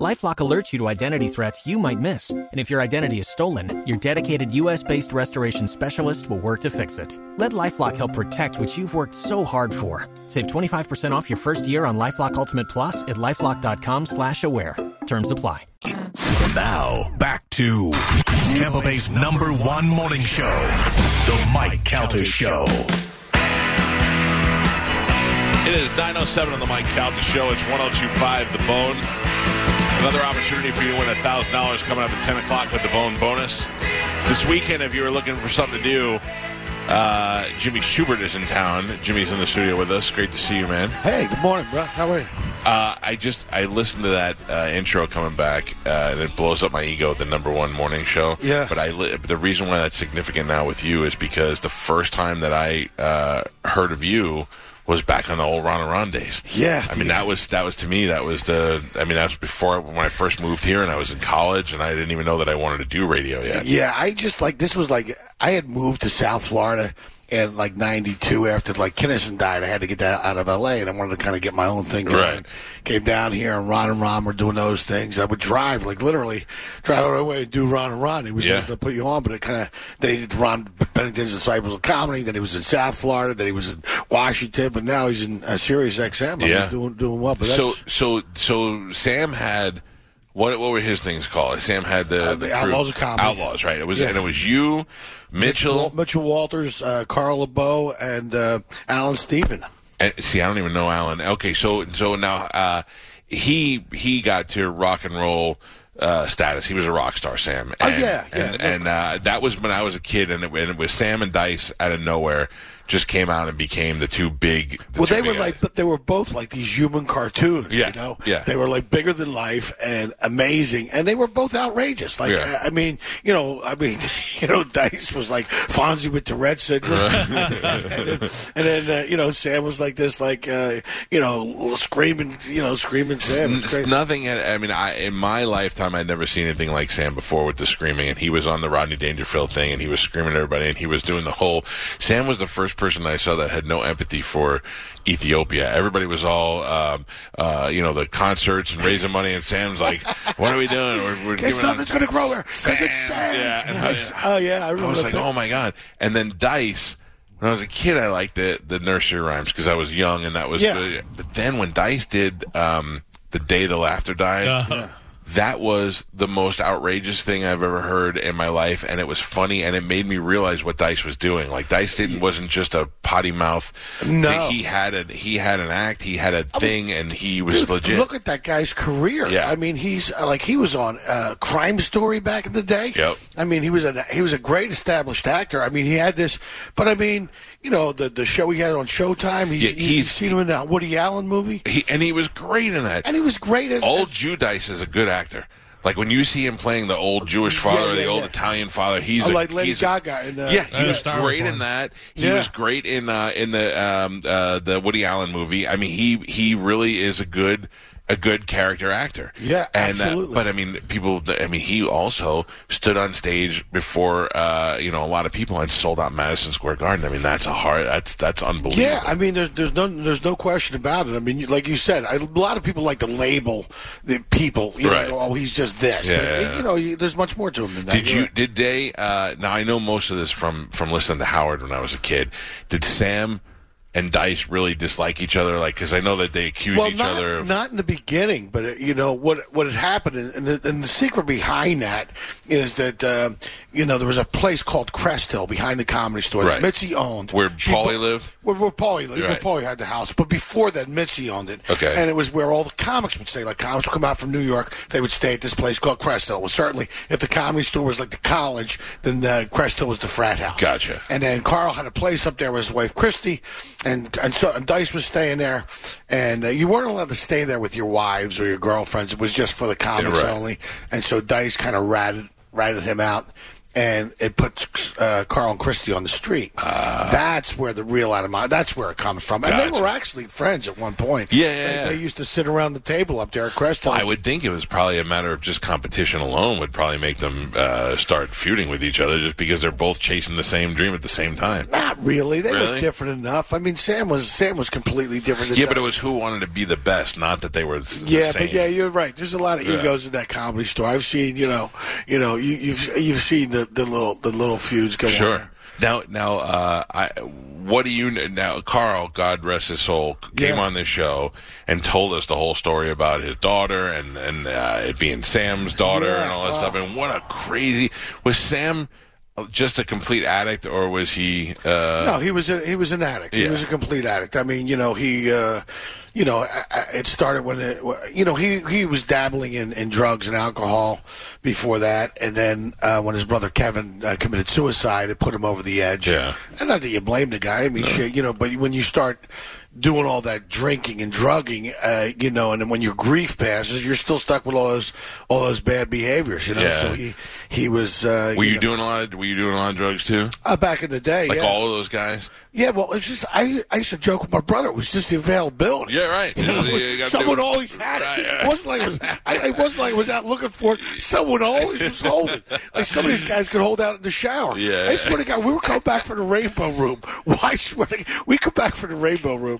LifeLock alerts you to identity threats you might miss, and if your identity is stolen, your dedicated U.S.-based restoration specialist will work to fix it. Let LifeLock help protect what you've worked so hard for. Save 25% off your first year on LifeLock Ultimate Plus at lifeLock.com/slash-aware. Terms apply. Now back to Tampa Bay's number one morning show, the Mike Calta Show. It is 907 on the Mike Calta Show. It's 1025 The Bone. Another opportunity for you to win $1,000 coming up at 10 o'clock with the Bone bonus. This weekend, if you were looking for something to do, uh, Jimmy Shubert is in town. Jimmy's in the studio with us. Great to see you, man. Hey, good morning, bro. How are you? Uh, I just I listened to that uh, intro coming back, uh, and it blows up my ego. The number one morning show. Yeah. But I li- the reason why that's significant now with you is because the first time that I uh, heard of you was back on the old Ron and Ron days. Yeah. I mean that was that was to me that was the I mean that was before when I first moved here and I was in college and I didn't even know that I wanted to do radio yet. Yeah, I just like this was like I had moved to South Florida in like '92 after like Kinison died. I had to get that out of LA, and I wanted to kind of get my own thing going. Right. Came down here, and Ron and Ron were doing those things. I would drive, like literally, drive all the way and do Ron and Ron. He was Yeah. supposed to put you on, but it kind of then he did Ron Bennington's Disciples of Comedy. Then he was in South Florida. Then he was in Washington, but now he's in uh, Sirius XM. I mean, Yeah. doing doing well. But So so so Sam had what what were his things called? Sam had the, Uh, the crew- Outlaws of Comedy. Outlaws, right? It was Yeah. and it was you, Mitchell. Mitchell Walters, uh, Carl LeBeau, and uh, Allan Stephan. And, see, I don't even know Alan. Okay, so so now uh, he he got to rock and roll uh, status. He was a rock star, Sam. Oh, And, yeah, yeah. And, and uh, that was when I was a kid, and it, and it was Sam and Dice out of nowhere just came out and became the two big. the Well, two they big were like, but they were both like these human cartoons. Yeah, you know, yeah. They were like bigger than life and amazing, and they were both outrageous. Like, Yeah. I I mean, you know, I mean, you know, Dice was like Fonzie with Tourette syndrome, and then uh, you know, Sam was like this, like uh, you know, screaming, you know, screaming Sam. It was It's great. nothing. I mean, I in my lifetime, I'd never seen anything like Sam before with the screaming. And he was on the Rodney Dangerfield thing, and he was screaming at everybody, and he was doing the whole. Sam was the first person I saw that had no empathy for Ethiopia. Everybody was all, um, uh, you know, the concerts and raising money, and Sam's like, "What are we doing? We're, we're It's giving nothing's going to grow here because it's Sam. Yeah, and I, It's- oh yeah, I I was like, that. oh my god! And then Dice. When I was a kid, I liked the the nursery rhymes because I was young, and that was. Yeah. The, but then when Dice did um, the day the laughter died, Uh-huh. That was the most outrageous thing I've ever heard in my life, and it was funny, and it made me realize what Dice was doing. Like Dice didn't wasn't just a potty mouth. No. he had a he had an act, he had a thing, and he was legit. Look at that guy's career. Yeah. I mean, he's uh, like he was on uh, Crime Story back in the day. Yep. I mean, he was a he was a great established actor. I mean, he had this, but I mean, you know, the the show he had on Showtime. He's, Yeah, he's he's- seen him in that Woody Allen movie, he, and he was great in that. and he was great as old as- Jew Dice is a good actor. Like when you see him playing the old Jewish father or yeah, the old yeah. Italian father, he's a, like Lady he's a- Gaga in, uh, yeah, he was Star great in that. He Yeah. was great in uh, in the um, uh, the Woody Allen movie. I mean, he he really is a good a good character actor. Yeah, and, absolutely. Uh, but I mean, people. I mean, he also stood on stage before uh, you know a lot of people and sold out Madison Square Garden. I mean, that's a hard. That's that's unbelievable. Yeah, I mean, there's there's no there's no question about it. I mean, like you said, I, a lot of people like to label the people. You Right. know, oh, he's just this. Yeah, but, yeah. You know, you, there's much more to him than that. Did You're you? right. Did they? Uh, now I know most of this from from listening to Howard when I was a kid. Did Sam and Dice really dislike each other? Like, because I know that they accuse well, each not, other of. not in the beginning, but uh, you know what what had happened, and, and, the, and the secret behind that is that uh, you know there was a place called Crest Hill behind the comedy store Right. that Mitzi owned, Where She Pauly bu- lived? Where, where Pauly lived, where Pauly had the house, but before that, Mitzi owned it. Okay. and it was where all the comics would stay. Like comics would come out from New York, they would stay at this place called Crest Hill. Well, certainly, if the comedy store was like the college, then uh, Crest Hill was the frat house. Gotcha. And then Carl had a place up there with his wife Christy, and and so and Dice was staying there, and uh, you weren't allowed to stay there with your wives or your girlfriends. It was just for the comics right. only. And so Dice kind of ratted ratted him out. And it puts uh, Carl and Christy on the street. that's where the real animosity. That's where it comes from. And they were actually friends at one point. Yeah, yeah, they, yeah. they used to sit around the table up there at Crest Hill. I would think it was probably a matter of just competition alone would probably make them uh, start feuding with each other just because they're both chasing the same dream at the same time. Not really. They were different enough. I mean, Sam was Sam was completely different. Than Yeah, but it was who wanted to be the best, not that they were the Yeah, same. but yeah, you're right. There's a lot of Yeah. egos in that comedy store. I've seen, you know, you know, you, you've you've seen the, the little the little feuds go on. Sure. Now, now, uh, I, what do you now? Carl, God rest his soul, came Yeah. on this show and told us the whole story about his daughter and and uh, it being Sam's daughter Yeah, and all that wow. stuff. And what a crazy was Sam. Just a complete addict, or was he? Uh, No, he was a, he was an addict. He was a complete addict. I mean, you know, he, uh, you know, it started when it, you know he he was dabbling in, in drugs and alcohol before that, and then uh, when his brother Kevin uh, committed suicide, it put him over the edge. Yeah. and not that you blame the guy. I mean, shit, you know, but when you start doing all that drinking and drugging, uh, you know, and then when your grief passes, you're still stuck with all those all those bad behaviors. You know, Yeah. so he he was. Uh, were you know, doing a lot? Of, were you doing a lot of drugs too? uh, back in the day? Like yeah. all of those guys? Yeah, well, it's just I, I used to joke with my brother. It was just the availability. Yeah, right. You know, You someone do- always had it. Right, right. It wasn't like it was. I, it wasn't like I was out looking for it. Someone always was holding. Like some of these guys could hold out in the shower. Yeah. I swear to God, we were coming back from the Rainbow Room. Why swear to God, we come back from the Rainbow Room,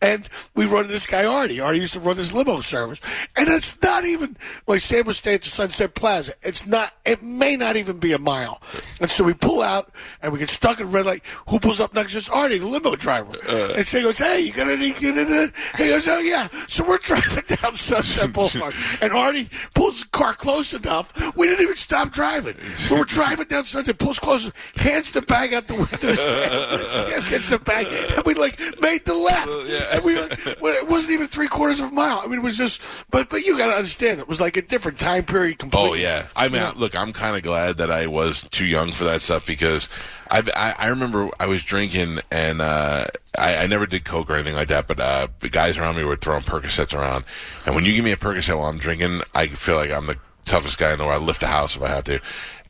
and we run this guy Artie. Artie used to run this limo service, and it's not even like Sam was staying at the Sunset Plaza. It's not. It may not even be a mile. And so we pull out, and we get stuck in red light. Who pulls up next to us? Artie, the limo driver. Uh. and Sam goes, "Hey, you got any?" Get in it? He goes, "Oh yeah." So we're driving down Sunset Boulevard, and Artie pulls the car close enough. We didn't even stop driving. We were driving down Sunset, pulls close, hands the bag out the window. Sam, Sam gets the bag, and we like made the left. And we it wasn't even three quarters of a mile. I mean, it was just. But but you got to understand, it was like a different time period. Completely. Oh yeah, I mean, look, I'm kind of glad that I was too young for that stuff because I I, I remember I was drinking and uh, I, I never did coke or anything like that, but uh, the guys around me were throwing Percocets around, and when you give me a Percocet while I'm drinking, I feel like I'm the toughest guy in the world. I lift a house if I have to,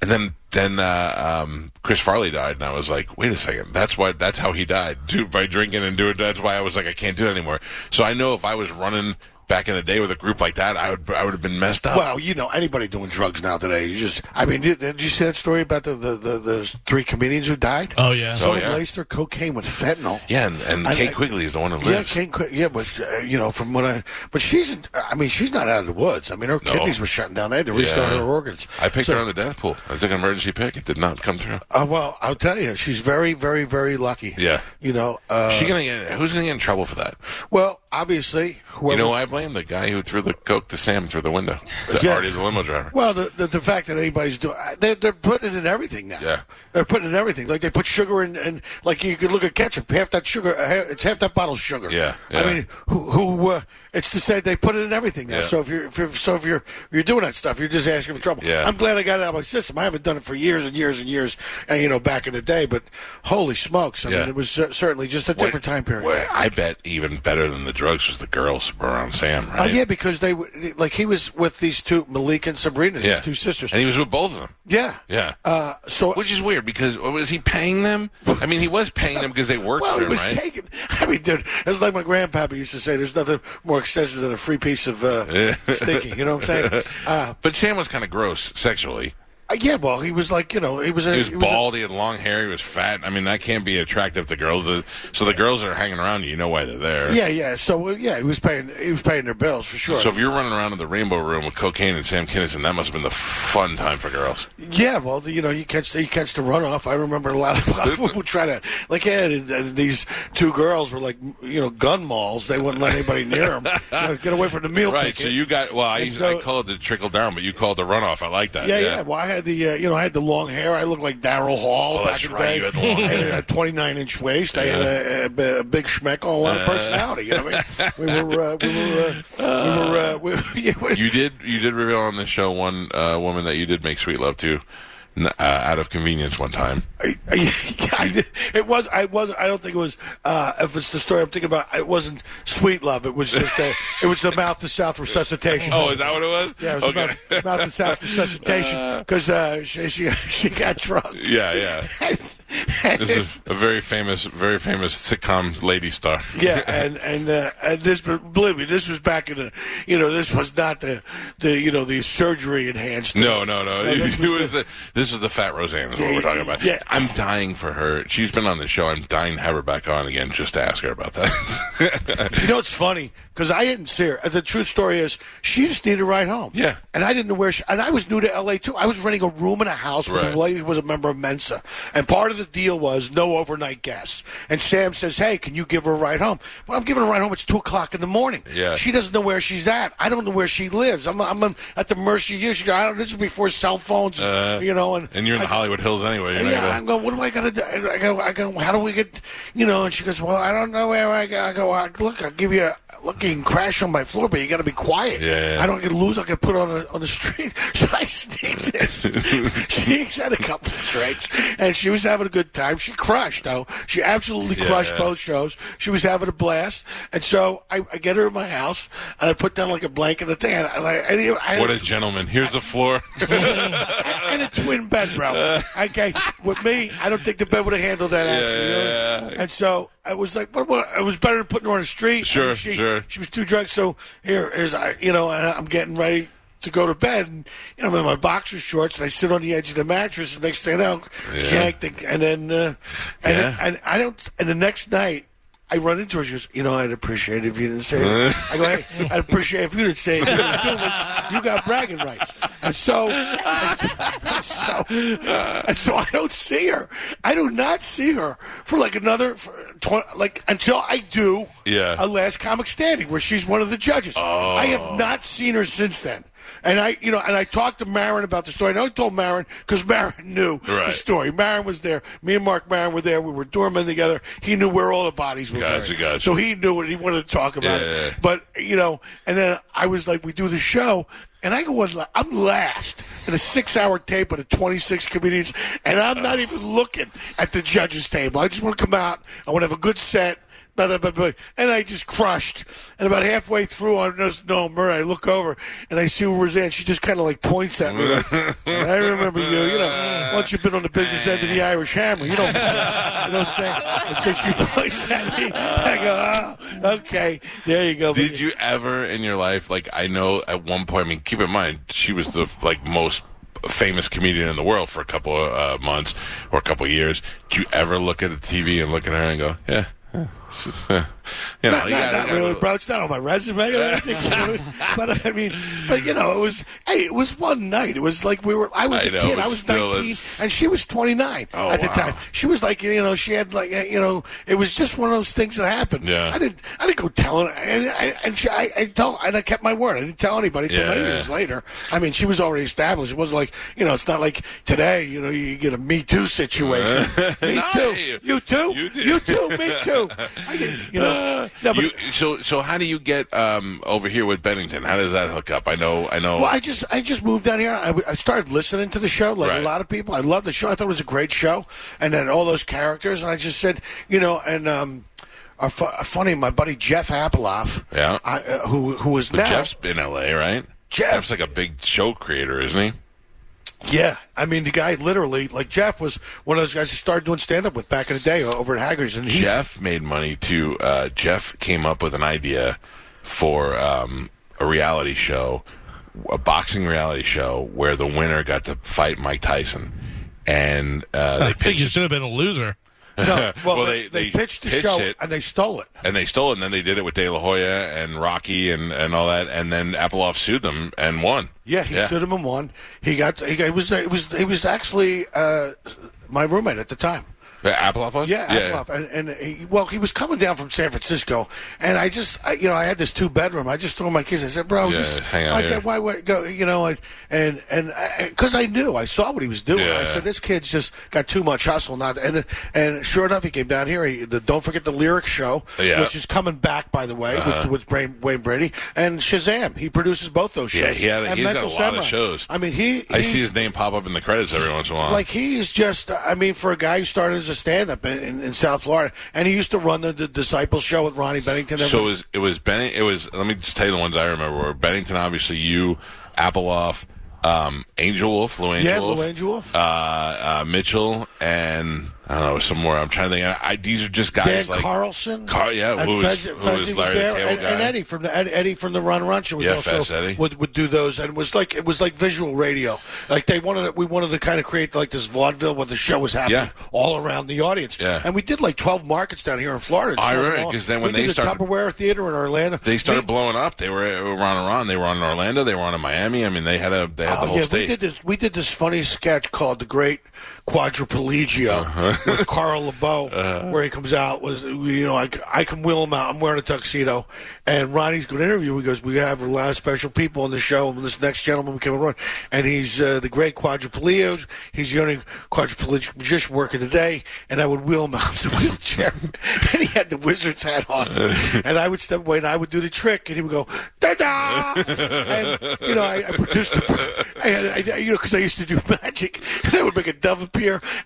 and then then uh, um, Chris Farley died, and I was like, wait a second, that's why that's how he died, dude, by drinking and doing. That's why I was like, I can't do it anymore. So I know if I was running. Back in the day with a group like that, I would I would have been messed up. Well, you know, anybody doing drugs now today, you just, I mean, did, did you see that story about the, the, the, the three comedians who died? Oh, yeah. Someone Oh, yeah. laced their cocaine with fentanyl. Yeah, and, and I- Kate I- Quigley is the one who Yeah. Kate Quigley, yeah, but, uh, you know, from what I, but she's, I mean, she's not out of the woods. I mean, her No. kidneys were shutting down. They had to restart Yeah. her organs. I picked So- her on the death pool. I took an emergency pick. It did not come through. Uh, well, I'll tell you, she's very, very, very lucky. Yeah. You know, uh, she gonna get? Who's gonna get in trouble for that? well, obviously, whoever. You know, I blame the guy who threw the coke to Sam through the window. The, Yeah. Artie, the limo driver. Well, the, the the fact that anybody's doing they're, they're putting it in everything now. Yeah. they're putting it in everything. Like they put sugar in, and like you could look at ketchup. Half that sugar, uh, ha- it's half that bottle's sugar. Yeah, I mean, who, who uh, it's to say they put it in everything now. Yeah. So if you're, if you're so if you're you're doing that stuff, you're just asking for trouble. Yeah. I'm glad I got it out of my system. I haven't done it for years and years and years, and you know, back in the day. But holy smokes! I Yeah. mean, it was uh, certainly just a different time period. Well, I bet even better than the drugs was the girls around Sam, Uh, right? yeah, because they like he was with these two Malik and Sabrina, Yeah. these two sisters. And he was with both of them. yeah, Yeah. Uh, so Which is weird because was he paying them? I mean, he was paying them because they worked Well, for he him, was right? taking. I mean, dude, it's like my grandpappy used to say. There's nothing more expensive than a free piece of uh, stinky. You know what I'm saying? Uh, but Sam was kind of gross sexually. Uh, yeah, well, he was like, you know, he was. A, He was he a- bald. He had long hair. He was fat. I mean, that can't be attractive to girls. Uh, So the girls that are hanging around you, you know why they're there. yeah, yeah. So uh, yeah, he was paying. He was paying their bills for sure. So if you're running around in the Rainbow Room with cocaine and Sam Kinison, that must have been the fun time for girls. yeah, well, you know, you catch the you catch the runoff. I remember a lot of, a lot of people try to like, yeah, these two girls were like, you know, gun malls. They wouldn't let anybody near them. You know, get away from the meal Right. ticket. So you got well. I, so- I call it the trickle down, but you call it the runoff. I like that. Yeah, yeah, Well, I had the uh, you know I had the long hair. I looked like Daryl Hall Oh, back that's in right, day. you had the long I had a 29 inch waist. I had a, a, a big schmeckle, a lot of personality. You know what I mean? We were uh, we were uh, we were uh, we, yeah, You did you did reveal on the show one uh, woman that you did make sweet love to uh, out of convenience one time. I, I, it was. I was. I don't think it was. Uh, if it's the story I'm thinking about, it wasn't sweet love. It was just. A, it was the mouth to south resuscitation. Oh, is that what it was? Yeah, it was okay. mouth, mouth to south resuscitation because uh, she, she she got drunk. yeah, yeah. This is a very famous, very famous sitcom lady star. Yeah, and and uh, and this, but believe me, this was back in the, you know, this was not the the you know the surgery enhanced. No, no, no. No, this was was the- this is the fat Roseanne is what we're talking about. yeah. I'm dying for her. She's been on the show. I'm dying to have her back on again just to ask her about that. You know, it's funny because I didn't see her. The true story is she just needed a ride home. Yeah. and I didn't know where. She, and I was new to L.A. too. I was renting a room in a house where Right. the lady was a member of Mensa, and part of the deal was no overnight guests. And Sam says, "Hey, can you give her a ride home?" Well, I'm giving her a ride home. It's two o'clock in the morning. Yeah. she doesn't know where she's at. I don't know where she lives. I'm I'm at the mercy of you. She goes, I don't, "This is before cell phones." Uh, you know, and and you're in the Hollywood Hills anyway. You're yeah, gonna- I'm going. What am I gonna do? I go. I go. How do we get? You know? And she goes. Well, I don't know where I go. I go. "Uh, Look, I'll give you. a Look, you can crash on my floor, but you got to be quiet. Yeah, yeah. I don't get to lose. I get put on the on the street. So I sneak this. She's had a couple of drinks, and she was having a good time. She crushed, though. She absolutely crushed yeah. both shows. She was having a blast, and so I, I get her in my house, and I put down like a blanket and a thing. What a gentleman. Here's the floor. and a twin bed, bro. Okay, with me, I don't think the bed would have handled that. Actually, you know? yeah, yeah. and so I was like, what, what? It was better than putting her on the street. Sure, I mean, she, sure. She was too drunk. So here, here's I, you know, and I'm getting ready to go to bed, and you know, I'm in my boxer shorts, and I sit on the edge of the mattress. And next thing I know, Yeah. yanked, and and then, uh, and, Yeah. and I don't. And the next night. I run into her. She goes, "You know, I'd appreciate it if you didn't say it." I go, "Hey, I'd appreciate it if you didn't say it. You, didn't do this. You got bragging rights." And so, and so, and so I don't see her. I do not see her for like another, for tw- like until I do Yeah. a last comic standing where she's one of the judges. Oh. I have not seen her since then. And I, you know, and I talked to Maron about the story. And I only told Maron because Maron knew the story. Maron was there. Me and Marc Maron were there. We were doormen together. He knew where all the bodies were. Gotcha, buried. gotcha. So he knew it. He wanted to talk about Yeah. it. But you know, and then I was like, we do the show, and I go, I'm last in a six-hour tape with 26 comedians, and I'm not uh. even looking at the judges' table. I just want to come out. I want to have a good set. And I just crushed. And about halfway through, I just no Murray. I look over and I see Roseanne. She just kind of like points at me. Like, I remember you. You know, once you've been on the business end of the Irish Hammer, you don't. You know what I'm saying? And so she points at me. I go, oh, okay, there you go. Did you ever in your life, like I know at one point, I mean, keep in mind, she was the like most famous comedian in the world for a couple of uh, months or a couple of years. Did you ever look at the TV and look at her and go, yeah? 是 You know, Not, you not, gotta- not really, bro. It's not on my resume or anything. but I mean, but you know, it was. Hey, it was one night. It was like we were. I was I a know, kid. I was nineteen, it's- and she was twenty nine Oh, at the wow. time. She was like, you know, she had like, you know, it was just one of those things that happened. Yeah. I didn't. I didn't go telling. And, I, and she, I, I told, and I kept my word. I didn't tell anybody until Yeah, many yeah. years later. I mean, she was already established. It wasn't like, you know, it's not like today. You know, you get a Me Too situation. me No, too. you- too. you too. You too. Me too. I didn't. You know. No, but You, so so how do you get um, over here with Bennington? How does that hook up? I know I know. Well, I just I just moved down here. I, I started listening to the show like Right. a lot of people. I love the show. I thought it was a great show, and then all those characters. And I just said, you know, and um, our fu- funny, my buddy Jeff Apploff, Yeah. I, uh, who who is but now Jeff's in L.A., right? Jeff. Jeff's like a big show creator, isn't he? Yeah, I mean the guy literally like Jeff was one of those guys who started doing stand up with back in the day over at Haggard's, and he Jeff made money too. Uh, Jeff came up with an idea for um, a reality show, a boxing reality show, where the winner got to fight Mike Tyson, and uh, they I think you it, should have been a loser. No, well, Well, they, they- they, pitched the pitched show it. and they stole it. and they stole it, and then they did it with De La Hoya and Rocky and, and all that, and then Apploff sued them and won. Yeah, he sued him and won. He got he got, it was it was he was actually uh, my roommate at the time. Apploff was? Yeah, Apploff. And, and he, well, he was coming down from San Francisco, and I just, I, you know, I had this two bedroom. I just told my kids, I said, bro, Yeah, just hang out like, here. why, why go, you know, like, and and because I knew, I saw what he was doing. I said, this kid's just got too much hustle. Not, and and sure enough, he came down here. He, the, don't forget the lyric show, Yeah. Uh-huh. which is coming back, by the way, with, with Wayne, Wayne Brady and Shazam. He produces both those shows. Yeah, he had he's got a lot of shows. I mean, he. I see his name pop up in the credits every once in a while. like he's just, I mean, for a guy who started a stand-up in, in, in South Florida, and he used to run the, the Disciples show with Ronnie Bennington. So it was it was Benning, it was let me just tell you the ones I remember were Bennington obviously you Apploff um, Angel Wolf Lou Angel Yeah, Wolf Lou Angel Wolf. uh, uh, Mitchell and I don't know some more I'm trying to think I, I, these are just Dan guys like Carlson, Car- yeah, and who was- Fez, who Fez was was Larry the there, Cable and, and Eddie from the Ed, Eddie from the Run Run show was Yeah, also Fez Eddie. would would do those, and it was like it was like visual radio. Like they wanted, we wanted to kind of create like this vaudeville where the show was happening Yeah. all around the audience. Yeah. and we did like twelve markets down here in Florida. I remember, 'cause then when we they did the started- Tupperware Theater in Orlando, they started Me- blowing up they were, on around they were on in Orlando they were on in Miami I mean they had a they had oh, the Oh, whole yeah, state we did this. We did this funny sketch called "The Great Quadriplegia" Uh-huh. with Carl LeBeau, where he comes out was you know I, I can wheel him out. I'm wearing a tuxedo, and Ronnie's going to interview. He goes, "We have a lot of special people on the show. And this next gentleman we came on, and he's uh, the great quadriplegia. He's the only quadriplegic magician working today." And I would wheel him out the wheelchair, and he had the wizard's hat on, and I would step away and I would do the trick, and he would go da da, and you know I, I produced the, I, I, you know because I used to do magic, and I would make a dove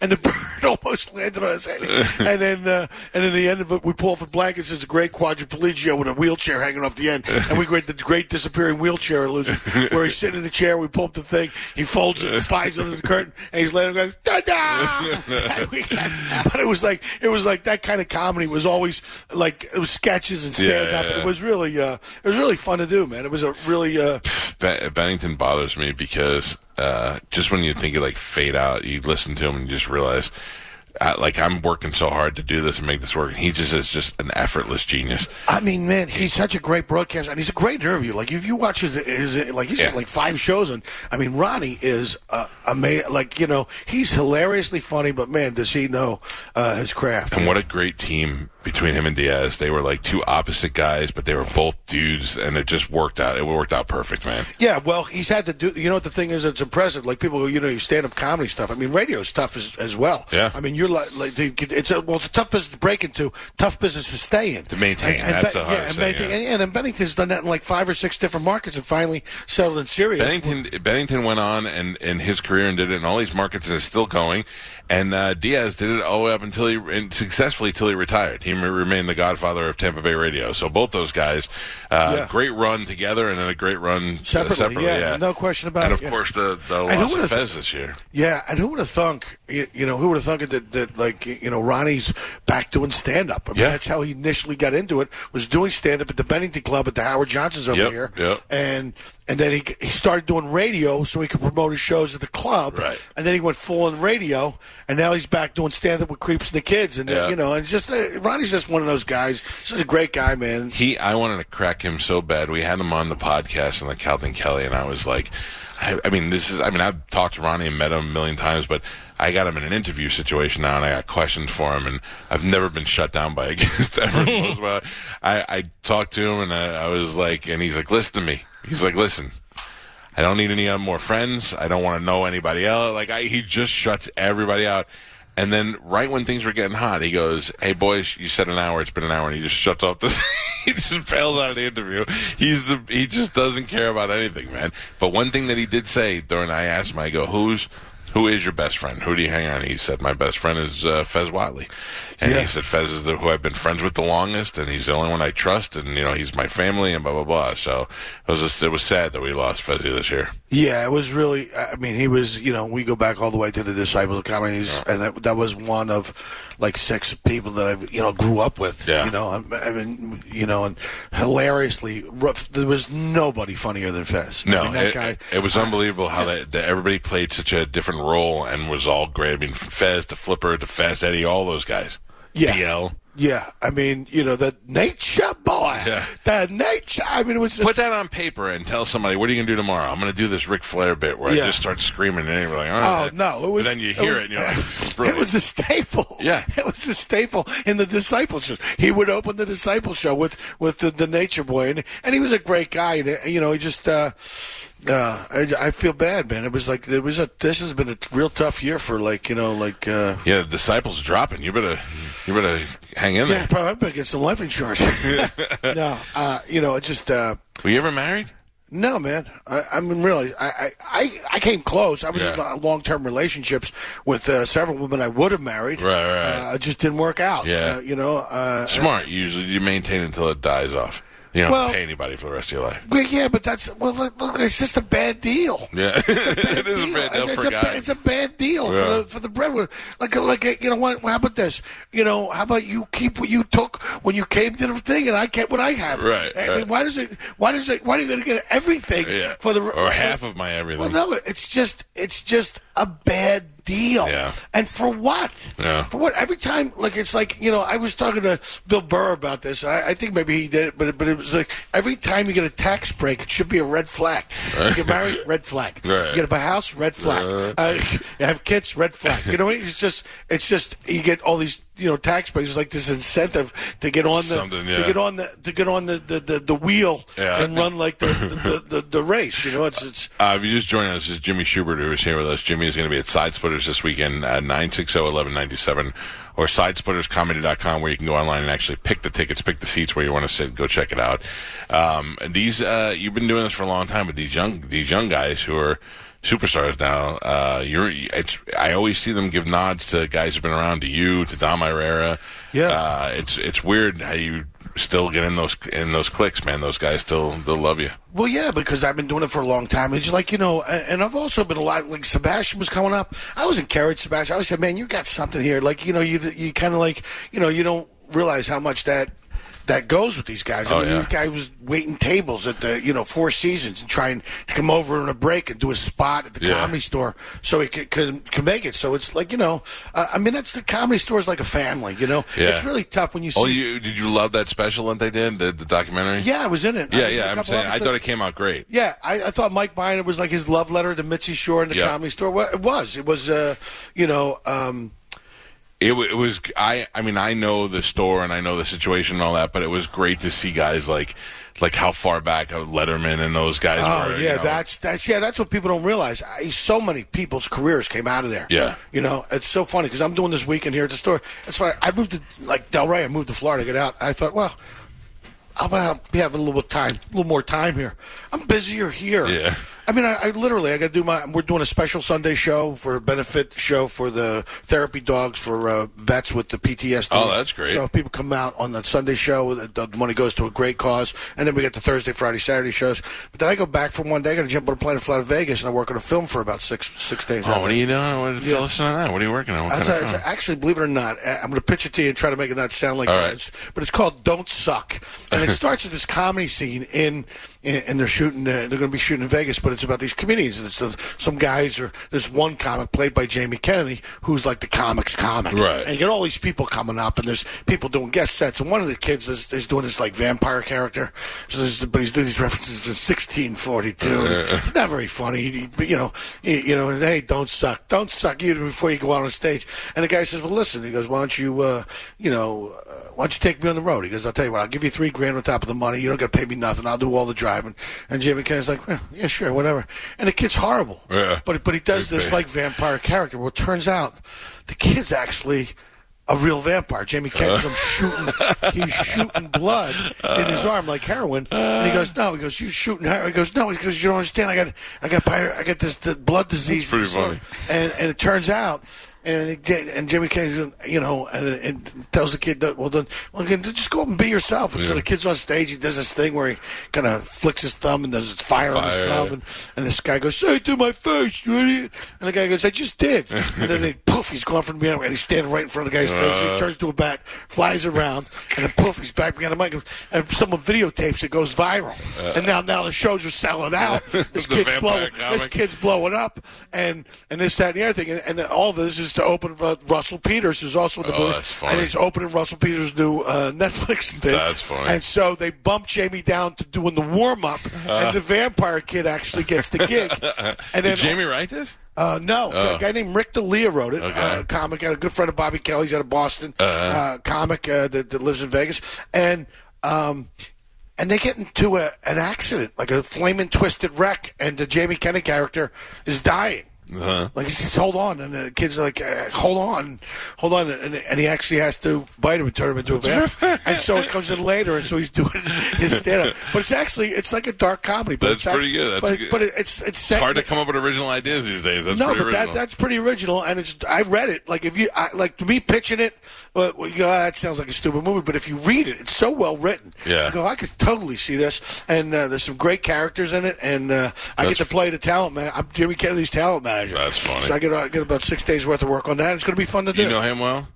and the bird almost landed on his head, and then uh, and in the end of it, we pull off a blanket says a great quadriplegia with a wheelchair hanging off the end, and we create the great disappearing wheelchair illusion where he's sitting in the chair, we pull up the thing, he folds it, slides under the curtain, and he's laying there going da da, And we had- but it was like it was like that kind of comedy was always like it was sketches and stand up, Yeah, yeah. it was really uh, it was really fun to do, man. It was a really uh, Be- Bennington bothers me because uh, just when you think it like fade out, you listen to him and you just realize, uh, like I'm working so hard to do this and make this work. And he just is just an effortless genius. I mean, man, he's such a great broadcaster, and he's a great interview. Like, if you watch his, his like, he's Yeah. got like five shows, and I mean, Ronnie is uh, amazing. Like, you know, he's hilariously funny, but man, does he know uh, his craft? And what a great team between him and Diaz. They were like two opposite guys, but they were both dudes, and it just worked out. It worked out perfect, man. Yeah, well, he's had to do. You know what the thing is? It's impressive. Like people, you know, you stand up comedy stuff. I mean, radio's tough as, as well. Yeah. I mean, you're like, like it's a well, it's a tough business to break into, tough business to stay in, To maintain. That's the yeah, hardest and maintain. yeah. And, and, and Bennington's done that in like five or six different markets, and finally settled in Sirius. Bennington Bennington went on and in his career and did it in all these markets and is still going. And uh, Diaz did it all the way up until he and successfully until he retired. He remained the godfather of Tampa Bay radio. So both those guys, uh, Yeah. great run together and then a great run uh, Separately, separately. yeah, no question about and it, And of yeah. course the the And loss of Fez this year. Yeah, and who would have thunk? You, you know, who would have thunk it that that like you know Ronnie's back doing stand up? I mean, Yeah. that's how he initially got into it. Was doing stand up at the Bennington Club at the Howard Johnson's over Yep, here, yep. and and then he he started doing radio so he could promote his shows at the club, Right. And then he went full on radio, and now he's back doing stand up with Creeps and the Kids, and uh, Yeah. you know, and just uh, Ronnie's just one of those guys. He's a great guy, man. He, I wanted to crack him so bad. We had him on the podcast and like Calvin Kelly, and I was like, I, I mean, this is. I mean, I've talked to Ronnie and met him a million times, but I got him in an interview situation now, and I got questions for him, and I've never been shut down by a guest ever. I, I talked to him, and I, I was like, and he's like, listen to me. He's like, listen. I don't need any uh, more friends. I don't want to know anybody else. Like I, he just shuts everybody out. And then right when things were getting hot, he goes, "Hey boys, you said an hour. It's been an hour." And he just shuts off the. he just fails out of the interview. He's the. He just doesn't care about anything, man. But one thing that he did say during, I asked him, I go, "Who's?" Who is your best friend? Who do you hang on? He said, "My best friend is uh, Fez Whatley," and Yeah. he said, "Fez is the, who I've been friends with the longest, and he's the only one I trust, and you know he's my family, and blah blah blah." So it was just, it was sad that we lost Fezzy this year. Yeah, it was really. I mean, he was. You know, we go back all the way to the Disciples of Comedy, he's- and that, that was one of like six people that I, you know, grew up with. Yeah. You know, I, I mean, you know, and hilariously, rough, there was nobody funnier than Fez. No, I mean, that it, guy. it was unbelievable how that, that everybody played such a different role and was all great. I mean, from Fez to Flipper to Fast Eddie, all those guys. Yeah. DL. Yeah, I mean, you know, the nature boy. Yeah. The nature. I mean, it was just. Put that on paper and tell somebody, what are you going to do tomorrow? I'm going to do this Ric Flair bit where Yeah. I just start screaming and you're like, all Oh no! It was. But then you hear it, was- and you're like, it was a staple. Yeah. it was a staple in the disciple shows. He would open the disciple show with with the, the Nature Boy, and and he was a great guy. And, you know, he just. Uh, uh, I, I feel bad, man. It was like it was a. This has been a real tough year for like you know like. Uh, yeah, the disciples dropping. You better, you better hang in yeah, there. probably I better get some life insurance. no, uh, you know, it just. Uh, Were you ever married? No, man. I, I mean, really, I, I, I, came close. I was in Yeah. uh, long-term relationships with uh, several women I would have married. Right, right. Uh, it just didn't work out. Yeah. Uh, you know. Uh, Smart. Usually, you maintain until it dies off. You don't Well- have to pay anybody for the rest of your life. well, yeah, but that's well. Look, look, it's just a bad deal. Yeah, it is a bad deal It's, for a, a guy. ba- it's a bad deal Yeah. for the for the breadwinner. Like like you know what? How about this? You know, how about you keep what you took when you came to the thing, and I kept what I have. Right, I mean, right. why does it? Why does it? Why are you going to get everything yeah. for the or half of my everything. Well, no, it's just it's just a bad deal. Yeah. And for what? Yeah. For what? Every time, like it's like you know, I was talking to Bill Burr about this. I, I think maybe he did it, but it- but it was like every time you get a tax break, it should be a red flag. You get married, red flag. Right. You get a house, red flag. Uh, you have kids, red flag. You know, it's just it's just you get all these you know tax breaks. It's like this incentive to get on the Something, to get on the to get on the the, the, the wheel Yeah. and run like the the, the, the race. You know, it's it's. Uh, if you just joined us, this is Jimmy Shubert who is here with us. Jimmy is going to be at Side Splitters this weekend at 960-1197 or sidesplitterscomedy.com where you can go online and actually pick the tickets, pick the seats where you want to sit, go check it out. Um, and these, uh, you've been doing this for a long time, but these young, these young guys who are superstars now, uh, you're, it's, I always see them give nods to guys who've been around, to you, to Dom Irrera. Yeah. Uh, it's, it's weird how you still get in those, in those clicks, man. Those guys still, they'll love you. Well, yeah, because I've been doing it for a long time. It's like you know, and and I've also been a lot. Like Sebastian was coming up. I was encouraged Sebastian. I always said, "Man, you got something here." Like you know, you you kind of like you know, you don't realize how much that that goes with these guys. I Oh, mean, yeah. this guy was waiting tables at the you know Four Seasons and trying to come over on a break and do a spot at the Yeah. comedy store so he could, could could make it. So it's like you know, uh, I mean, that's the comedy store is like a family. You know, Yeah. it's really tough when you see. Oh, you did you love that special that they did, the, the documentary? yeah, I was in it. Yeah, yeah. I'm saying I thought it came out great. Yeah, I, I thought Mike Binder was like his love letter to Mitzi Shore in the Yeah. comedy store. Well, it was. It was, uh, you know, um, It, it was I. I mean, I know the store and I know the situation and all that, but it was great to see guys like like how far back uh, Letterman and those guys oh were. you yeah, know. that's that's yeah, that's what people don't realize. I, so many people's careers came out of there. Yeah. you know, it's so funny because I'm doing this weekend here at the store. That's why I moved to like Delray. I moved to Florida to get out. I thought, well. I'll be having a little bit time, a little more time here. I'm busier here. Yeah. I mean, I, I literally, I got to do my. We're doing a special Sunday show for a benefit show for the therapy dogs for uh, vets with the PTSD. Oh, that's great. So if people come out on the Sunday show, the, the money goes to a great cause, and then we get the Thursday, Friday, Saturday shows. But then I go back for one day. I got to jump on a plane and fly to Vegas, and I work on a film for about six six days. Oh, what are you doing? What, Fill us on that. What are you working on? What kind a- of actually, believe it or not, I'm going to pitch it to you and try to make it not sound like All that. right. But it's called "Don't Suck," and it starts with this comedy scene in, in and they're shooting. Uh, they're going to be shooting in Vegas, but it's about these comedians, and it's the, some guys or there's one comic played by Jamie Kennedy who's like the comics comic, Right. And you get all these people coming up, and there's people doing guest sets, and one of the kids is, is doing this like vampire character, so there's- but he's doing these references from 1642. It's not very funny, he- but you know, you, you know, hey, don't suck, don't suck. You before you go out on stage. And the guy says, well, listen, he goes, why don't you, uh, you know, uh, why don't you take me on the road? He goes, I'll tell you what, I'll give you three grand on top of the money. You don't got to pay me nothing. I'll do all the driving. And Jamie Kennedy's like, well, yeah, sure, whatever. And the kid's horrible. Yeah. But but he does this like vampire character. Well, it turns out the kid's actually a real vampire. Jamie uh. Kennedy's him shooting, he's shooting blood in his arm like heroin. And he goes, no. He goes, you shooting heroin? He goes, no. He goes, you don't understand. I got, I got, I got this the blood disease. pretty disorder." funny. And and it turns out. And and Jimmy Kennedy, you know, and, and tells the kid, that, "Well, then, well, then just go up and be yourself." And so the kid's on stage. He does this thing where he kind of flicks his thumb and there's fire, on his Fire. thumb, and, and this guy goes, "Say it to my face, you idiot!" And the guy goes, "I just did." and then they poof, he's gone from behind, and he's standing right in front of the guy's face. He turns to a bat, flies around, and then poof, he's back behind the mic, and someone videotapes it, goes viral, and now now the shows are selling out. This kid's blowing, this kid's blowing up, and and this that and the other thing, and, and all of this is to open uh, Russell Peters, who's also in the Oh, movie, that's funny. and he's opening Russell Peters' new uh, Netflix thing. That's funny. And so they bump Jamie down to doing the warm up, and the vampire kid actually gets the gig. And then Did Jamie write this? Uh, no, Oh. a guy named Rick D'Elia wrote it. Okay. Uh, comic, a good friend of Bobby Kelly's out of Boston. uh comic uh, that, that lives in Vegas, and um, and they get into a, an accident, like a flaming twisted wreck, and the Jamie Kennedy character is dying. Uh-huh. Like he says, hold on, and the kid's like, uh, hold on, hold on, and, and he actually has to bite him and turn him into a vampire. and so it comes in later, and so he's doing his stand up. But it's actually it's like a dark comedy. But That's it's pretty actually- good. That's but, good. but it's it's set Hard to come up with original ideas these days. That's no, but original. that that's pretty original, and it's I read it. Like if you I, like to me pitching it, well, you go, "Ah, that sounds like a stupid movie. But if you read it, it's so well written. Yeah. you go, I could totally see this, and uh, there's some great characters in it, and uh, I get to play the talent man. I'm Jimmy Kennedy's talent manager. That's funny. So I get I get about six days worth of work on that. It's going to be fun to do. you know him well.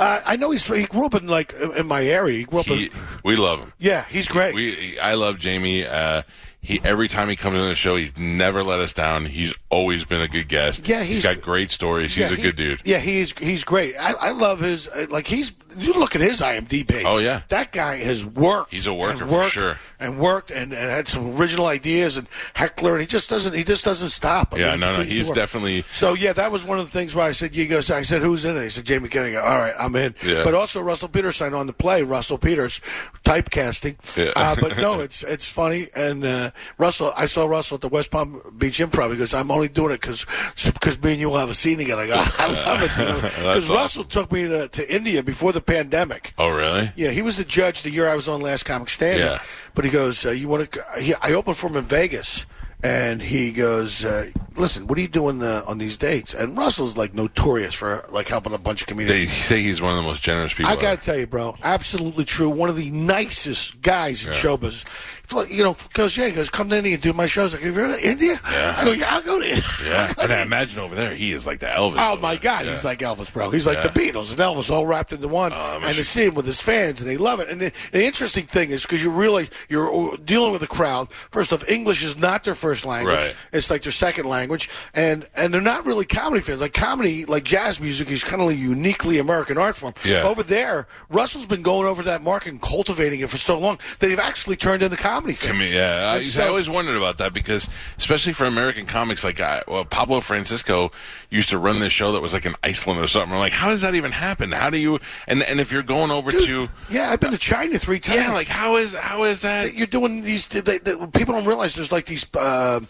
uh, I know he's he grew up in like in my area. He grew up He, in we love him. yeah, he's great. We, I love Jamie. Uh, he every time he comes on the show, he's never let us down. He's always been a good guest. Yeah, he's he's- got great stories. He's Yeah, a he- good dude. Yeah, he's he's great. I, I love his uh, like he's. You look at his IMDb page. Oh, yeah. that guy has worked. He's a worker and for sure. and worked and, and had some original ideas and heckler and he just doesn't he just doesn't stop. I Yeah, mean, no, no, he's work. definitely- So yeah, that was one of the things why I said you goes. I said who's in it? He said Jamie Kennedy. Go, All right, I'm in. Yeah. But also Russell Peters signed on the play. Russell Peters typecasting. Yeah. Uh, but no, it's it's funny and uh, Russell. I saw Russell at the West Palm Beach Improv. He goes, I'm only doing it because because me and you will have a scene together. I go, I love it because That's Russell took me to, to India before the pandemic. Oh, really? Yeah, he was the judge the year I was on Last Comic Standing. Yeah. But he goes, uh, "You want to?" I opened for him in Vegas, and he goes, uh, "Listen, what are you doing uh, on these dates?" And Russell's like notorious for like helping a bunch of comedians. They say he's one of the most generous people. I got to ever. tell you, bro, absolutely true. One of the nicest guys in showbiz. Like, You know, goes, yeah, he goes, come to India and do my shows. I go, you're in India? Yeah. I go, yeah, I'll go to India. Yeah, and I imagine over there he is like the Elvis. Oh my. God, Yeah. he's like Elvis, bro. He's like Yeah. the Beatles and Elvis all wrapped into one. I'm and to see him with his fans, and they love it. And the, the interesting thing is because you really you're dealing with a crowd. First off, English is not their first language; Right. it's like their second language, and and they're not really comedy fans. Like comedy, like jazz music, is kind of a uniquely American art form. Yeah. Over there, Russell's been going over that market and cultivating it for so long that they've actually turned into comedy fans. I mean, yeah, I, And I always wondered about that because, especially for American comics, like I, well, Pablo Francisco used to run this show that was like in Iceland or something. I'm like, how does that even happen? How do you? And and if you're going over Dude, to, yeah, I've been to China three times. yeah, like how is how is that? you're doing these. They, they, people don't realize there's like these. Uh, uh,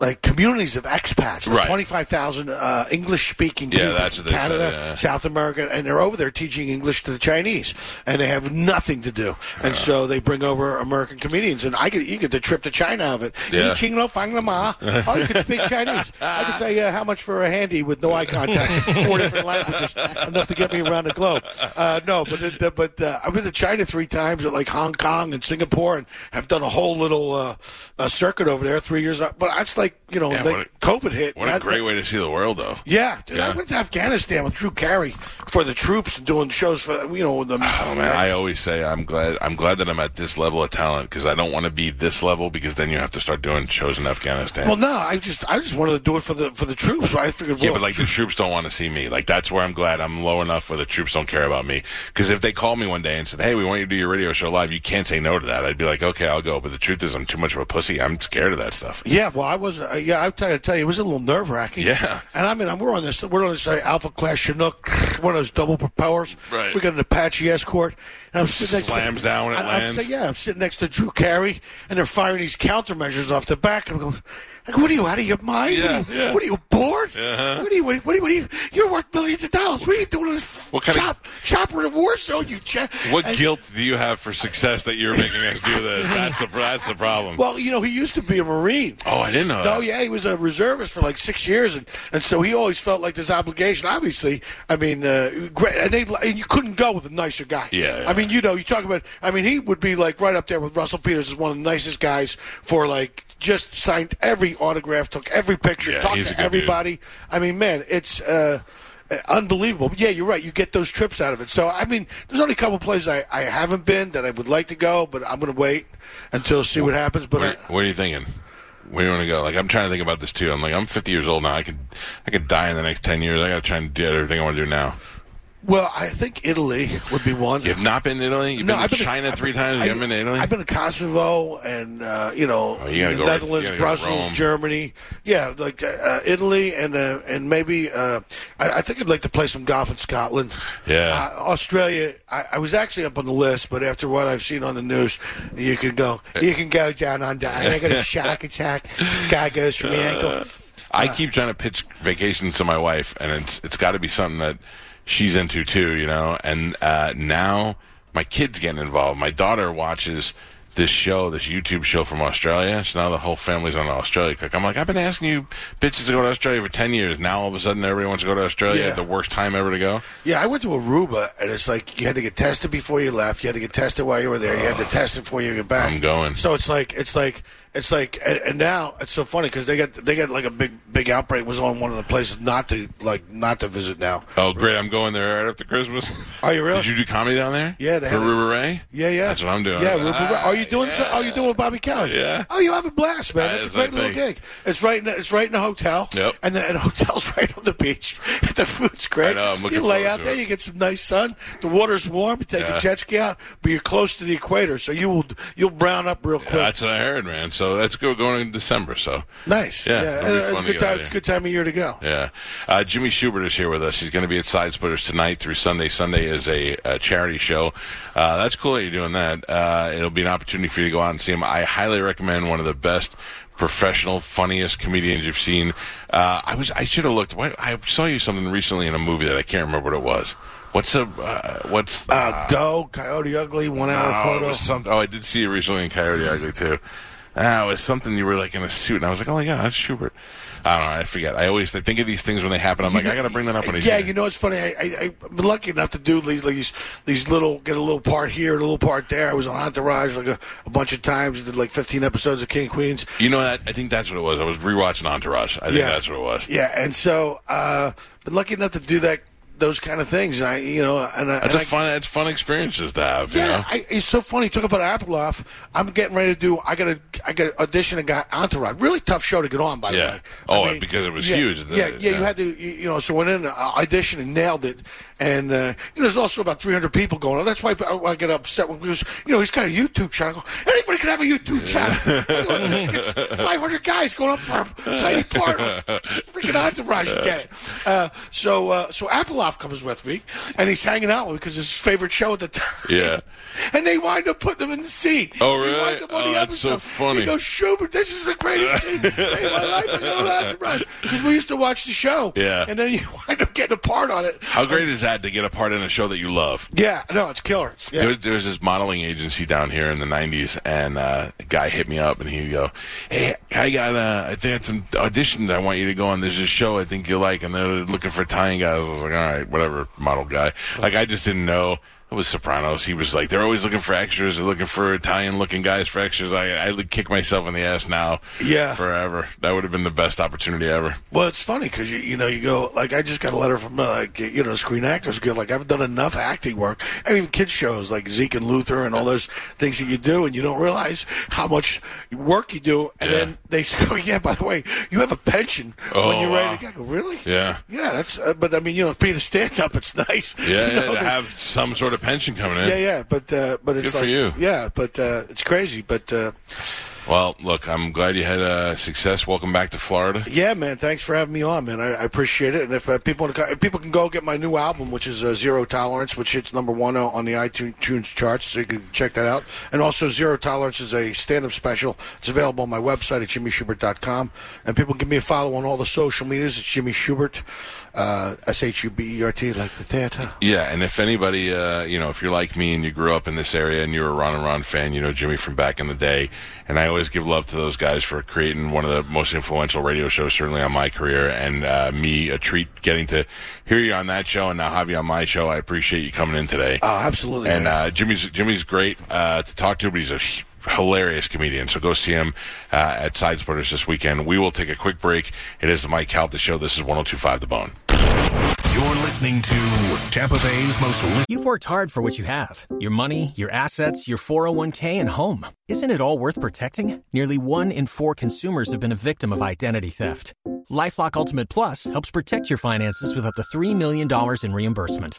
like communities of expats, like Right. twenty-five thousand uh, English-speaking Yeah, people that's from they said, Canada, yeah. South America, and they're over there teaching English to the Chinese, and they have nothing to do, and so they bring over American comedians, and I get you get the trip to China of it. Yeah. You Ching lo fang la ma. Oh, you can speak Chinese. I can say uh, how much for a handy with no eye contact, four different languages, enough to get me around the globe. Uh, no, but it, uh, but uh, I've been to China three times, at like Hong Kong and Singapore, and have done a whole little uh, uh, circuit over there. Three years, but that's like like you know, Yeah, a- COVID hit. What a That- great way to see the world, though. Yeah, dude, I Yeah. went to Afghanistan with Drew Carey for the troops and doing shows for you know the. Oh man, I always say I'm glad I'm glad that I'm at this level of talent because I don't want to be this level because then you have to start doing shows in Afghanistan. well, no, I just I just wanted to do it for the for the troops. I figured, yeah, but like the troops don't want to see me. Like that's where I'm glad I'm low enough where the troops don't care about me. Because if they called me one day and said, "Hey, we want you to do your radio show live," you can't say no to that. I'd be like, "Okay, I'll go." But the truth is, I'm too much of a pussy. I'm scared of that stuff. Yeah, well, I was. Uh, yeah, I tell you, tell you, it was a little nerve wracking. Yeah. and I mean, I'm, we're on this. We're on this uh, Alpha Class Chinook, one of those double propellers. Right. We got an Apache Escort, and I'm sitting next Slams to, down when it and I'm lands. yeah, I'm sitting next to Drew Carey, and they're firing these countermeasures off the back, and I'm going. Like, what are you out of your mind? Yeah, what, are you, yeah. what are you bored? Uh-huh. What are you? What are you? What are you? What are you you're worth millions of dollars. What are you doing? in this What kind of- chop, chopper in a war zone? You. Ch- What and- guilt do you have for success that you're making us do this? That's the that's the problem. Well, you know, he used to be a Marine. oh, I didn't know. No, that. yeah, he was a reservist for like six years, and, and so he always felt like this obligation. Obviously, I mean, uh, great, and, they, and you couldn't go with a nicer guy. Yeah, yeah. I mean, you know, you talk about. I mean, he would be like right up there with Russell Peters as one of the nicest guys for like just signed every autograph, took every picture, Yeah, talked to good dude. everybody. I mean, man, it's. Uh, uh, unbelievable. But yeah, you're right. You get those trips out of it. So I mean, there's only a couple places I, I haven't been that I would like to go, but I'm going to wait until see what happens. But Where, I, where are you thinking? Where do you want to go? Like I'm trying to think about this too. I'm like I'm 50 years old now. I could I could die in the next 10 years. I got to try and do everything I want to do now. Well, I think Italy would be one. You have not been to Italy. You've No, been I've to been China I've three times. You I- haven't been to Italy. I've been to Kosovo and uh, you know Oh, you go- Netherlands, you Brussels, Germany. Yeah, like uh, uh, Italy and uh, and maybe uh, I, I think I'd like to play some golf in Scotland. Yeah. uh, Australia. I, I was actually up on the list, but after what I've seen on the news, you can go. You can go down under. I got a shock attack. This guy goes from the ankle. I keep trying to pitch vacations to my wife, and it's it's got to be something that she's into too, you know. And uh, now my kids getting involved. My daughter watches this show, this YouTube show from Australia. So now the whole family's on Australia kick. I'm like, I've been asking you bitches to go to Australia for ten years. Now all of a sudden everybody wants to go to Australia Yeah. the worst time ever to go. Yeah, I went to Aruba, and it's like you had to get tested before you left. You had to get tested while you were there. You had to test it before you get back. I'm going. So it's like it's like it's like, and, and now it's so funny because they got they got like a big big outbreak. Was on one of the places not to like not to visit now. Oh, great! I'm going there right after Christmas. Are you really? Did you do comedy down there? Yeah, they for Ray. Yeah, yeah. That's what I'm doing. Yeah, Ruben, Ah, are you doing? So, are you doing with Bobby Kelly? Yeah. Oh, you have a blast, man. Ah, It's a great little gig. It's right. In the, it's right in a hotel. Yep. And the, and the hotel's right on the beach. the food's great. I know, you lay out there. it. You get some nice sun. The water's warm. You take Yeah. a jet ski out, but you're close to the equator, so you will you'll brown up real quick. That's what I heard, man. So that's good going in December. So nice. Yeah, Yeah. it'll be fun it's a good time. Good time of year to go. Yeah. Uh, Jimmy Shubert is here with us. He's going to be at Side Splitters tonight through Sunday. Sunday is a, a charity show. Uh, that's cool that you're doing that. Uh, it'll be an opportunity for you to go out and see him. I highly recommend one of the best professional, funniest comedians you've seen. Uh, I was I should have looked. I saw you something recently in a movie that I can't remember what it was. What's a uh, what's Uh, go Coyote Ugly one hour photo. something. Oh, I did see you recently in Coyote Ugly too. Ah, it was something you were like in a suit, and I was like, "Oh my god, that's Shubert." I don't know. I forget. I always I think of these things when they happen. I'm like, I got to bring that up when he's yeah, here. you know it's funny. I, I, I've been lucky enough to do these these these little get a little part here, a little part there. I was on Entourage like a, a bunch of times. Did like 15 episodes of King Queens. You know that? I think that's what it was. I was rewatching Entourage. I think Yeah. that's what it was. Yeah, and so uh, been lucky enough to do that those kind of things. And I, you know, and, I- That's and a I, fun. It's fun experiences to have. You Yeah, know? I, it's so funny. Talk about Apploff. I'm getting ready to do. I got to. I got to audition and got Entourage. Really tough show to get on, by the Yeah. way. Oh, I because it was yeah, huge. Yeah, yeah, yeah. You had to. You, you know, so went in, uh, auditioned and nailed it. And uh, you know, there's also about 300 people going on. That's why I, I get upset when because you know he's got a YouTube channel. Anybody can have a YouTube channel. 500 guys going up for a tiny part. Freaking entourage, you get it. Uh, so, uh, so Apploff comes with me, and he's hanging out with me because it's his favorite show at the time. Yeah. and they wind up putting him in the scene. Oh, They really? wind up on Oh, the that's so episode. funny. He goes, Shubert, this is the greatest thing in my life. I go, Entourage. Because we used to watch the show. Yeah. And then you wind up getting a part on it. How great is that to get a part in a show that you love? Yeah, no, it's killer. Yeah. There, there was this modeling agency down here in the '90s, and uh, a guy hit me up, and he'd go, "Hey, I got, uh, I think I had some auditions. I want you to go on. There's this show I think you like, and they're looking for Italian guys." I was like, "All right, whatever, model guy." Like I just didn't know. It was Sopranos. He was like, they're always looking for extras. They're looking for Italian-looking guys for extras. I, I would kick myself in the ass now. Yeah. forever. That would have been the best opportunity ever. Well, it's funny because you you know you go like I just got a letter from uh, like you know Screen Actors Guild like I've done enough acting work I mean, kids shows like Zeke and Luther and all those things that you do and you don't realize how much work you do and Yeah. then they go yeah by the way you have a pension Oh, when you're wow. ready to go really Yeah. yeah that's uh, but I mean you know being a stand up it's nice Yeah, know, to they- have some sort of pension coming in. yeah yeah but uh, but it's Good for like you. yeah but uh, it's crazy but uh, Well, look, I'm glad you had uh, success. Welcome back to Florida. Yeah, man. Thanks for having me on, man. I, I appreciate it. And if uh, people want to, co- people can go get my new album, which is uh, Zero Tolerance, which hits number one on the iTunes charts, so you can check that out. And also, Zero Tolerance is a stand-up special. It's available on my website at jimmyshubert.com. And people give me a follow on all the social medias. It's Jimmy Shubert, uh, S H U B E R T, like the theater. Yeah, and if anybody, uh, you know, if you're like me and you grew up in this area and you're a Ron and Ron fan, you know Jimmy from back in the day. And I always give love to those guys for creating one of the most influential radio shows, certainly on my career, and uh, me a treat getting to hear you on that show and now have you on my show. I appreciate you coming in today. Oh, absolutely. And uh, Jimmy's Jimmy's great uh, to talk to, but he's a hilarious comedian. So go see him uh, at Side Splitters this weekend. We will take a quick break. It is the Mike Calta Show. This is 102.5 The Bone. You're listening to Tampa Bay's most listened You've worked hard for what you have your money, your assets, your 401k, and home. Isn't it all worth protecting? Nearly one in four consumers have been a victim of identity theft. Lifelock Ultimate Plus helps protect your finances with up to $3 million in reimbursement.